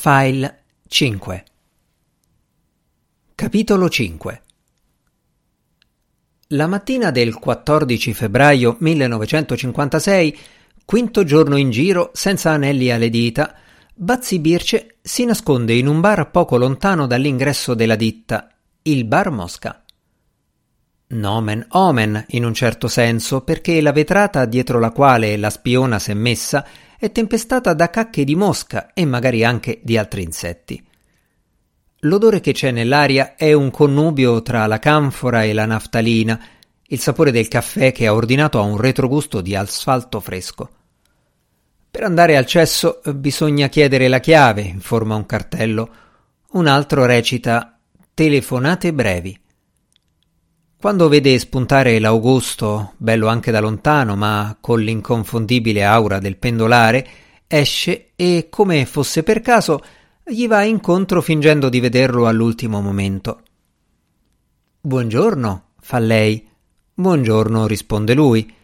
File 5 Capitolo 5 La mattina del 14 febbraio 1956, quinto giorno in giro senza anelli alle dita, Bazzi Birce si nasconde in un bar poco lontano dall'ingresso della ditta, il Bar Mosca. Nomen omen in un certo senso, perché la vetrata dietro la quale la spiona s'è messa è tempestata da cacche di mosca e magari anche di altri insetti. L'odore che c'è nell'aria è un connubio tra la canfora e la naftalina, il sapore del caffè che ha ordinato ha un retrogusto di asfalto fresco. Per andare al cesso bisogna chiedere la chiave, informa un cartello. Un altro recita telefonate brevi. Quando vede spuntare l'Augusto, bello anche da lontano, ma con l'inconfondibile aura del pendolare, esce e, come fosse per caso, gli va incontro fingendo di vederlo all'ultimo momento. Buongiorno, fa lei. Buongiorno, risponde lui.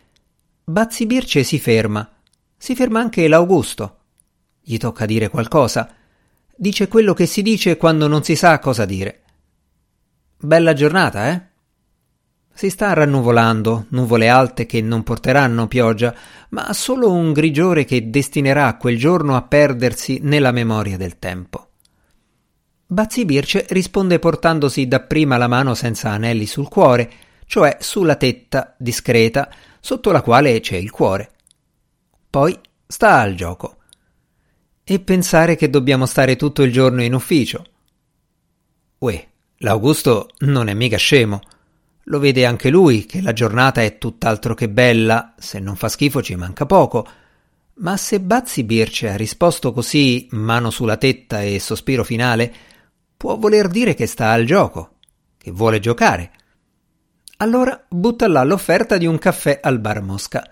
Bazzi Birce si ferma. Si ferma anche l'Augusto. Gli tocca dire qualcosa. Dice quello che si dice quando non si sa cosa dire. Bella giornata, eh? Si sta rannuvolando, nuvole alte che non porteranno pioggia, ma solo un grigiore che destinerà quel giorno a perdersi nella memoria del tempo. Bazzi Birce risponde portandosi dapprima la mano senza anelli sul cuore, cioè sulla tetta discreta sotto la quale c'è il cuore. Poi sta al gioco. E pensare che dobbiamo stare tutto il giorno in ufficio. Uè, l'Augusto non è mica scemo. Lo vede anche lui che la giornata è tutt'altro che bella, se non fa schifo ci manca poco. Ma se Bazzi Birce ha risposto così, mano sulla tetta e sospiro finale, può voler dire che sta al gioco, che vuole giocare. Allora butta là l'offerta di un caffè al bar Mosca.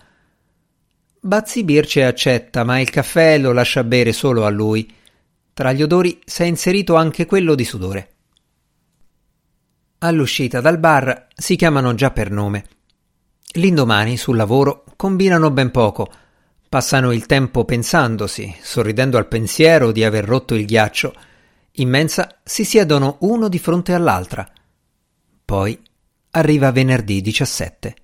Bazzi Birce accetta, ma il caffè lo lascia bere solo a lui. Tra gli odori s'è inserito anche quello di sudore. All'uscita dal bar si chiamano già per nome. L'indomani, sul lavoro, combinano ben poco. Passano il tempo pensandosi, sorridendo al pensiero di aver rotto il ghiaccio. In mensa si siedono uno di fronte all'altra. Poi arriva venerdì 17.